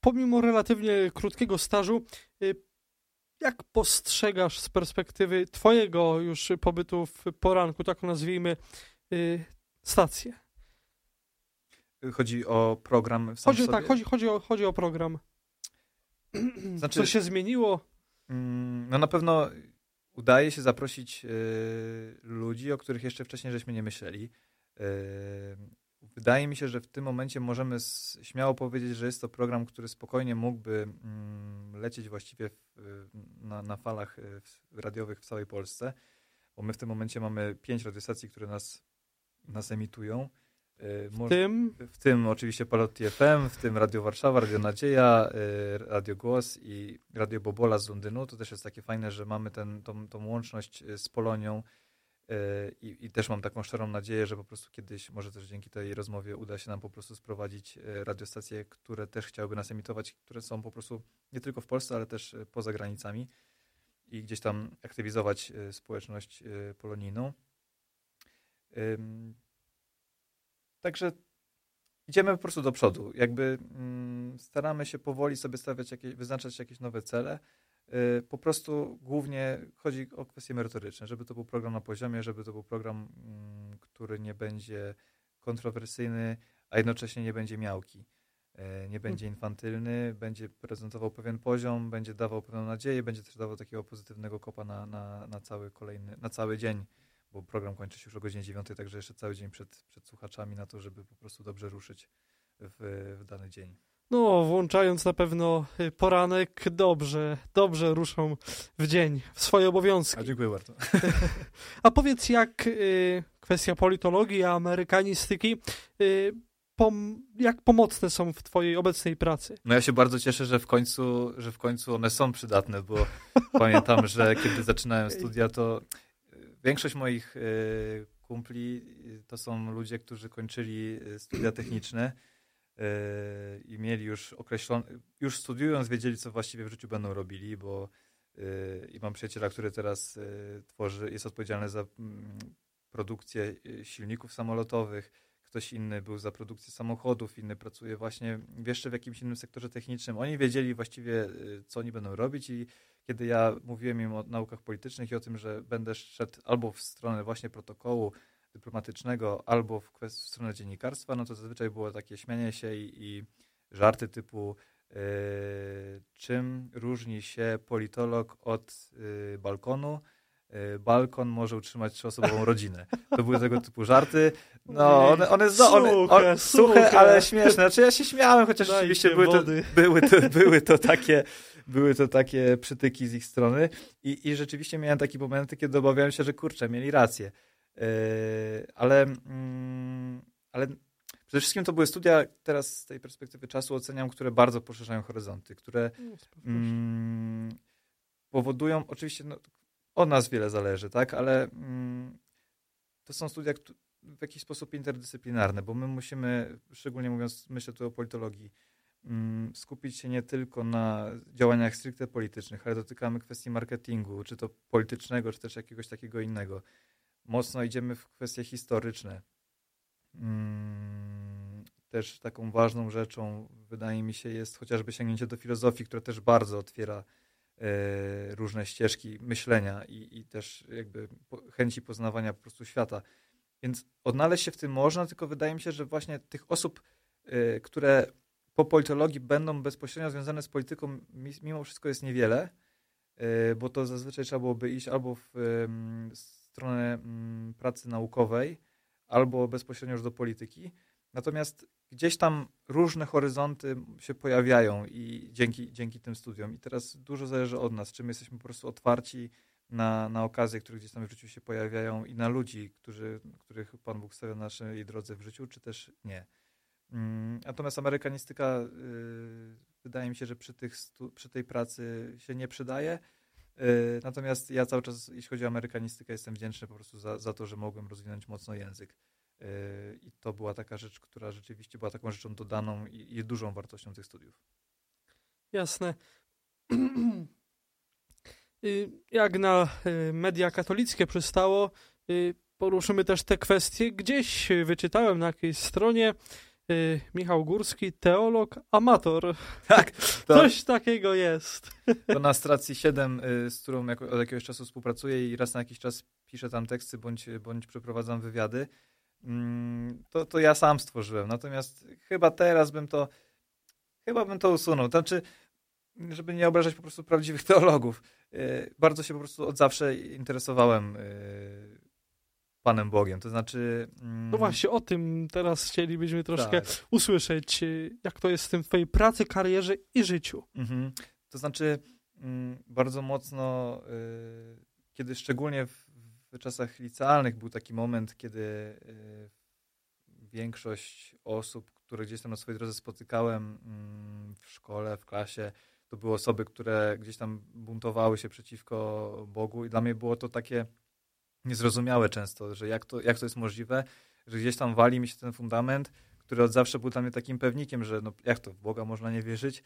Pomimo relatywnie krótkiego stażu, y, jak postrzegasz z perspektywy Twojego już pobytu w poranku, tak nazwijmy, y, stację? Chodzi o program w Chodzi, sobie? tak, chodzi, chodzi, o, chodzi o program. (clears throat) Znaczy- Co się zmieniło? Mm, No na pewno udaje się zaprosić y, ludzi, o których jeszcze wcześniej żeśmy nie myśleli. Y, wydaje mi się, że w tym momencie możemy śmiało powiedzieć, że jest to program, który spokojnie mógłby mm, lecieć właściwie w, na, na falach y, radiowych w całej Polsce, bo my w tym momencie mamy pięć radiostacji, które nas, nas emitują. Y, W mo- tym w tym oczywiście Palotti FM, w tym Radio Warszawa, Radio Nadzieja, y, Radio Głos i Radio Bobola z Londynu. To też jest takie fajne, że mamy ten, tą, tą łączność y, z Polonią y, i, i też mam taką szczerą nadzieję, że po prostu kiedyś, może też dzięki tej rozmowie uda się nam po prostu sprowadzić y, radiostacje, które też chciałyby nas emitować, które są po prostu nie tylko w Polsce, ale też y, poza granicami i gdzieś tam aktywizować społeczność polonijną. Także idziemy po prostu do przodu. Jakby mm, staramy się powoli sobie stawiać jakieś, wyznaczać jakieś nowe cele. Y, po prostu głównie chodzi o kwestie merytoryczne, żeby to był program na poziomie, żeby to był program, mm, który nie będzie kontrowersyjny, a jednocześnie nie będzie miałki. Y, nie będzie infantylny, będzie prezentował pewien poziom, będzie dawał pewną nadzieję, będzie też dawał takiego pozytywnego kopa na, na, na cały kolejny, na cały dzień bo program kończy się już o godzinie 9, także jeszcze cały dzień przed, przed słuchaczami na to, żeby po prostu dobrze ruszyć w, w dany dzień. No, włączając na pewno y, poranek, dobrze, dobrze ruszą w dzień, w swoje obowiązki. A dziękuję bardzo. (laughs) (laughs) A powiedz, jak y, kwestia politologii, amerykanistyki, y, pom, jak pomocne są w twojej obecnej pracy? No ja się bardzo cieszę, że w końcu, że w końcu one są przydatne, bo (laughs) pamiętam, że kiedy zaczynałem studia, to y, większość moich y, kumpli to są ludzie, którzy kończyli studia techniczne y, i mieli już określone, już studiując wiedzieli, co właściwie w życiu będą robili, bo y, i mam przyjaciela, który teraz y, tworzy, jest odpowiedzialny za mm, produkcję y, silników samolotowych, ktoś inny był za produkcję samochodów, inny pracuje właśnie jeszcze w jakimś innym sektorze technicznym. Oni wiedzieli właściwie, co oni będą robić i kiedy ja mówiłem im o naukach politycznych i o tym, że będę szedł albo w stronę właśnie protokołu dyplomatycznego, albo w, kwest- w stronę dziennikarstwa, no to zazwyczaj było takie śmianie się i, i żarty typu czym różni się politolog od y, balkonu? Y, balkon może utrzymać trzyosobową (laughs) rodzinę. To były tego typu żarty. No, one, one, one, one, one suche, ale śmieszne. Znaczy ja się śmiałem, chociaż Dajcie rzeczywiście były to, były, to, (laughs) były, to takie, były to takie przytyki z ich strony i, i rzeczywiście miałem takie momenty, kiedy obawiałem się, że kurczę, mieli rację. Yy, ale, mm, ale przede wszystkim to były studia, teraz z tej perspektywy czasu oceniam, które bardzo poszerzają horyzonty, które mm, powodują, oczywiście no, od nas wiele zależy, tak, ale mm, to są studia w jakiś sposób interdyscyplinarne, bo my musimy, szczególnie mówiąc, myślę tu o politologii, mm, skupić się nie tylko na działaniach stricte politycznych, ale dotykamy kwestii marketingu, czy to politycznego, czy też jakiegoś takiego innego. Mocno idziemy w kwestie historyczne. Mm, Też taką ważną rzeczą, wydaje mi się, jest chociażby sięgnięcie do filozofii, która też bardzo otwiera e, różne ścieżki myślenia i, i też jakby chęci poznawania po prostu świata. Więc odnaleźć się w tym można, tylko wydaje mi się, że właśnie tych osób, e, które po politologii będą bezpośrednio związane z polityką, mi- mimo wszystko jest niewiele, e, bo to zazwyczaj trzeba byłoby iść albo w stronę mm, pracy naukowej, albo bezpośrednio już do polityki. Natomiast gdzieś tam różne horyzonty się pojawiają i dzięki, dzięki tym studiom. I teraz dużo zależy od nas, czy my jesteśmy po prostu otwarci na, na okazje, które gdzieś tam w życiu się pojawiają i na ludzi, którzy, których Pan Bóg stawia na naszej drodze w życiu, czy też nie. Mm, Natomiast amerykanistyka y, wydaje mi się, że przy, tych przy tej pracy się nie przydaje. Y, Natomiast ja cały czas, jeśli chodzi o amerykanistykę, jestem wdzięczny po prostu za, za to, że mogłem rozwinąć mocno język. Y, I to była taka rzecz, która rzeczywiście była taką rzeczą dodaną i, i dużą wartością tych studiów. Jasne. (clears throat) Y, Jak na y, media katolickie przystało, y, poruszymy też te kwestie. Gdzieś wyczytałem na jakiejś stronie Michał Górski, teolog, amator. Tak, to, Coś takiego jest. to na Stracji 7, y, z którą jako, od jakiegoś czasu współpracuję i raz na jakiś czas piszę tam teksty bądź, bądź przeprowadzam wywiady, mm, to, to ja sam stworzyłem. Natomiast chyba teraz bym to, chyba bym to usunął. Znaczy, żeby nie obrażać po prostu prawdziwych (laughs) teologów. Y, Bardzo się po prostu od zawsze interesowałem y, Panem Bogiem. To znaczy... mm, No właśnie, o tym teraz chcielibyśmy troszkę tak. usłyszeć, y, jak to jest w tym twojej pracy, karierze i życiu. Mhm. To znaczy, mm, bardzo mocno, y, kiedy szczególnie w, w czasach licealnych był taki moment, kiedy y, większość osób, które gdzieś tam na swojej drodze spotykałem mm, w szkole, w klasie, to były osoby, które gdzieś tam buntowały się przeciwko Bogu i dla mnie było to takie niezrozumiałe często, że jak to, jak to jest możliwe, że gdzieś tam wali mi się ten fundament, który od zawsze był dla mnie takim pewnikiem, że no, jak to w Boga można nie wierzyć,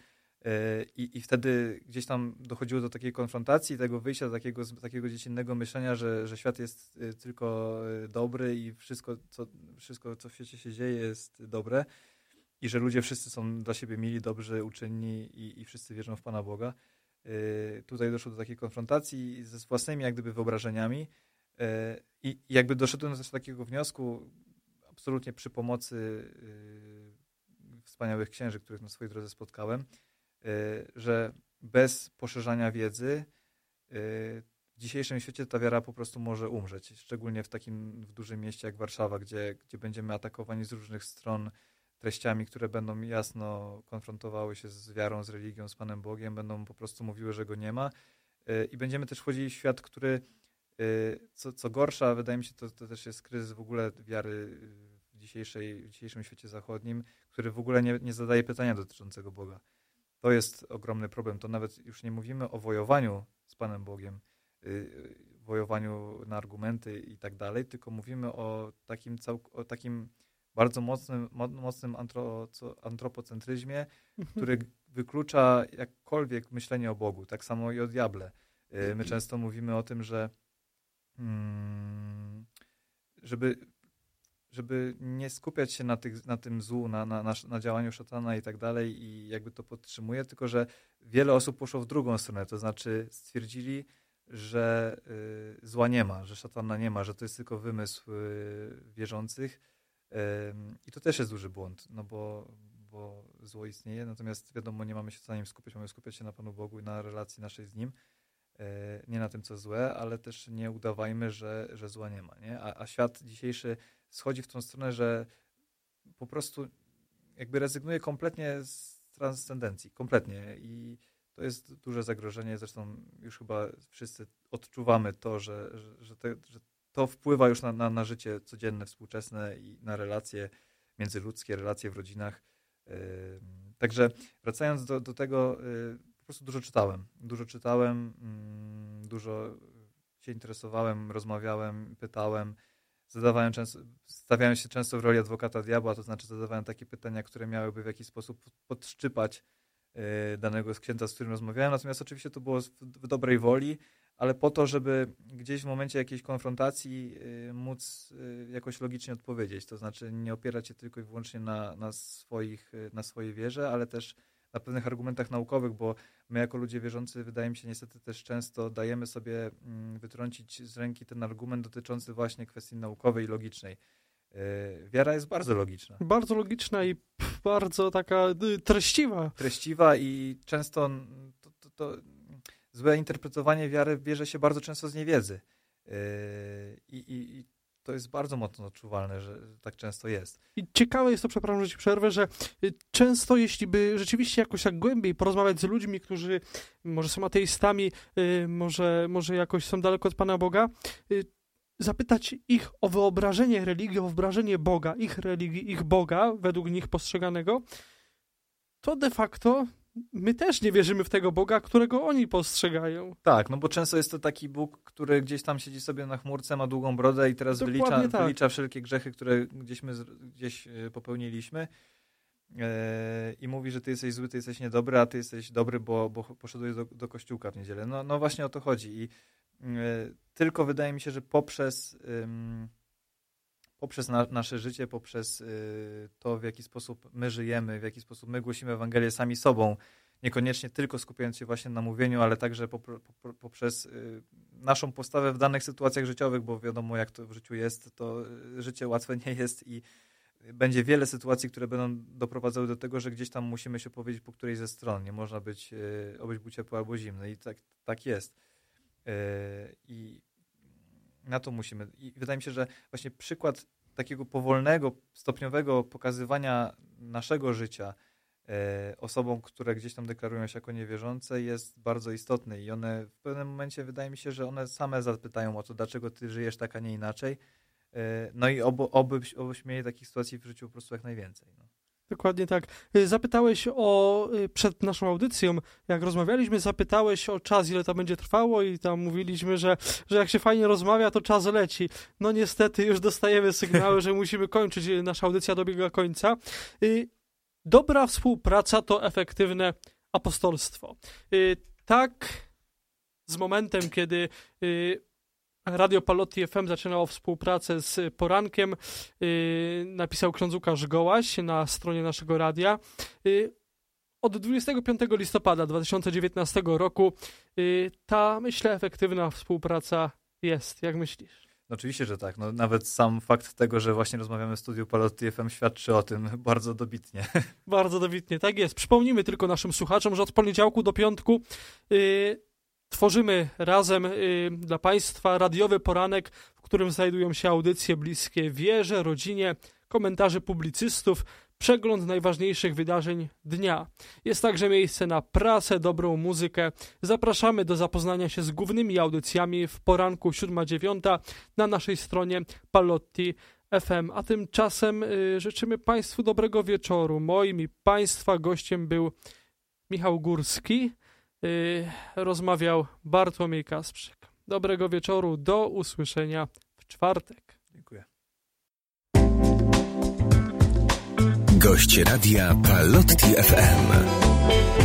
i, I wtedy gdzieś tam dochodziło do takiej konfrontacji, tego wyjścia takiego, takiego dziecinnego myślenia, że, że świat jest y, tylko y, dobry i wszystko co, wszystko, co w świecie się dzieje, jest dobre. I że ludzie wszyscy są dla siebie mili, dobrzy, uczynni i, i wszyscy wierzą w Pana Boga. Tutaj doszło do takiej konfrontacji ze własnymi jak gdyby wyobrażeniami i i jakby doszedłem do takiego wniosku, absolutnie przy pomocy y, wspaniałych księży, których na swojej drodze spotkałem, y, że bez poszerzania wiedzy w dzisiejszym świecie ta wiara po prostu może umrzeć. Szczególnie w takim w dużym mieście jak Warszawa, gdzie, gdzie będziemy atakowani z różnych stron treściami, które będą jasno konfrontowały się z wiarą, z religią, z Panem Bogiem, będą po prostu mówiły, że go nie ma. I będziemy też wchodzili w świat, który co, co gorsza, wydaje mi się, to, to też jest kryzys w ogóle wiary y, w, dzisiejszej, w dzisiejszym świecie zachodnim, który w ogóle nie, nie zadaje pytania dotyczącego Boga. To jest ogromny problem. To nawet już nie mówimy o wojowaniu z Panem Bogiem, y, y, wojowaniu na argumenty i tak dalej, tylko mówimy o takim, o takim bardzo mocnym, mo- mocnym antro, antropocentryzmie, który (laughs) wyklucza jakkolwiek myślenie o Bogu. Tak samo i o diable. Y, My często mówimy o tym, że żeby, żeby nie skupiać się na, tych, na tym złu, na, na, na, działaniu szatana i tak dalej i jakby to podtrzymuje, tylko że wiele osób poszło w drugą stronę, to znaczy stwierdzili, że y, zła nie ma, że szatana nie ma, że to jest tylko wymysł y, wierzących. I to też jest duży błąd, no bo, bo zło istnieje, natomiast wiadomo, nie mamy się na nim skupiać, mamy skupiać się na Panu Bogu i na relacji naszej z Nim, nie na tym, co złe, ale też nie udawajmy, że, że zła nie ma, nie? A, a świat dzisiejszy schodzi w tą stronę, że po prostu jakby rezygnuje kompletnie z transcendencji, kompletnie i to jest duże zagrożenie, zresztą już chyba wszyscy odczuwamy to, że, że, że, te, że to wpływa już na, na, na życie codzienne, współczesne i na relacje międzyludzkie, relacje w rodzinach. Także wracając do, do tego, y, po prostu dużo czytałem. Dużo czytałem, mm, dużo się interesowałem, rozmawiałem, pytałem. Zadawałem często, stawiałem się często w roli adwokata diabła, to znaczy zadawałem takie pytania, które miałyby w jakiś sposób podszczypać y, danego księdza, z którym rozmawiałem. Natomiast oczywiście to było w dobrej woli ale po to, żeby gdzieś w momencie jakiejś konfrontacji y, móc y, jakoś logicznie odpowiedzieć. To znaczy nie opierać się tylko i wyłącznie na, na, swoich, na swojej wierze, ale też na pewnych argumentach naukowych, bo my jako ludzie wierzący, wydaje mi się niestety też często dajemy sobie mm, wytrącić z ręki ten argument dotyczący właśnie kwestii naukowej i logicznej. Wiara jest bardzo logiczna. Bardzo logiczna i bardzo taka treściwa. Treściwa i często to, to, to złe interpretowanie wiary bierze się bardzo często z niewiedzy. Yy, I, i, i to jest bardzo mocno odczuwalne, że tak często jest. I ciekawe jest to, przepraszam, że ci przerwę, że y, często jeśli by rzeczywiście jakoś tak głębiej porozmawiać z ludźmi, którzy może są ateistami, y, może, może jakoś są daleko od Pana Boga, y, zapytać ich o wyobrażenie religii, o wyobrażenie Boga, ich religii, ich Boga, według nich postrzeganego, to de facto my też nie wierzymy w tego Boga, którego oni postrzegają. Tak, no bo często jest to taki Bóg, który gdzieś tam siedzi sobie na chmurce, ma długą brodę i teraz wylicza, tak. wylicza wszelkie grzechy, które gdzieś my gdzieś e, popełniliśmy e, i mówi, że ty jesteś zły, ty jesteś niedobry, a ty jesteś dobry, bo, bo poszedłeś do, do kościółka w niedzielę. No, no właśnie o to chodzi i e, tylko wydaje mi się, że poprzez poprzez na, nasze życie, poprzez y, to, w jaki sposób my żyjemy, w jaki sposób my głosimy Ewangelię sami sobą, niekoniecznie tylko skupiając się właśnie na mówieniu, ale także poprzez y, naszą postawę w danych sytuacjach życiowych, bo wiadomo, jak to w życiu jest, to y, życie łatwe nie jest i będzie wiele sytuacji, które będą doprowadzały do tego, że gdzieś tam musimy się powiedzieć po którejś ze stron. Nie można być, obyć był ciepły albo zimny i tak, tak jest. I na to musimy. I wydaje mi się, że właśnie przykład takiego powolnego, stopniowego pokazywania naszego życia e, osobom, które gdzieś tam deklarują się jako niewierzące, jest bardzo istotny i one w pewnym momencie wydaje mi się, że one same zapytają o to, dlaczego ty żyjesz tak, a nie inaczej. E, no i oby, oby, obyśmy mieli takich sytuacji w życiu po prostu jak najwięcej. No. Dokładnie tak. Y, zapytałeś o, y, przed naszą audycją, jak rozmawialiśmy, zapytałeś o czas, ile to będzie trwało i tam mówiliśmy, że, że jak się fajnie rozmawia, to czas leci. No niestety już dostajemy sygnały, że musimy kończyć, y, nasza audycja dobiega końca. Dobra współpraca to efektywne apostolstwo. Tak z momentem, kiedy Radio Palotti FM zaczynało współpracę z Porankiem. Yy, napisał ksiądz Łukasz Gołaś na stronie naszego radia. Yy, od 25 listopada 2019 roku yy, ta, myślę, efektywna współpraca jest. Jak myślisz? No oczywiście, że tak. No, nawet sam fakt tego, że właśnie rozmawiamy w studiu Palotti FM świadczy o tym (laughs) bardzo dobitnie. Bardzo dobitnie, tak jest. Przypomnijmy tylko naszym słuchaczom, że od poniedziałku do piątku yy, Tworzymy razem y, dla Państwa radiowy poranek, w którym znajdują się audycje bliskie wierze, rodzinie, komentarze publicystów, przegląd najważniejszych wydarzeń dnia. Jest także miejsce na prasę, dobrą muzykę. Zapraszamy do zapoznania się z głównymi audycjami w poranku 7-9 na naszej stronie Palotti FM. A tymczasem y, życzymy Państwu dobrego wieczoru. Moim i Państwa gościem był Michał Górski. Y, rozmawiał Bartłomiej Kasprzyk. Dobrego wieczoru, do usłyszenia w czwartek. Dziękuję. Gość radia Palotti FM.